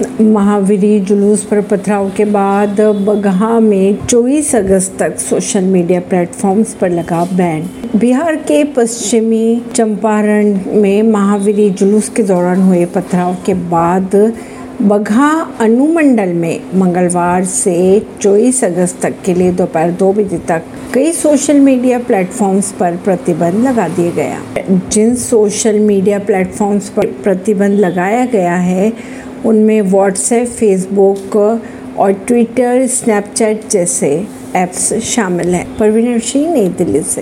महावीरी जुलूस पर पथराव के बाद बगहा में 24 अगस्त तक सोशल मीडिया प्लेटफॉर्म्स पर लगा बैन। बिहार के पश्चिमी चंपारण में महावीरी जुलूस के दौरान हुए पथराव के बाद बगहा अनुमंडल में मंगलवार से 24 अगस्त तक के लिए दोपहर दो बजे तक कई सोशल मीडिया प्लेटफॉर्म्स पर प्रतिबंध लगा दिया गया। जिन सोशल मीडिया प्लेटफॉर्म्स पर प्रतिबंध लगाया गया है उनमें व्हाट्सएप फेसबुक और ट्विटर स्नैपचैट जैसे ऐप्स शामिल हैं। परवीन सिंह नई दिल्ली से।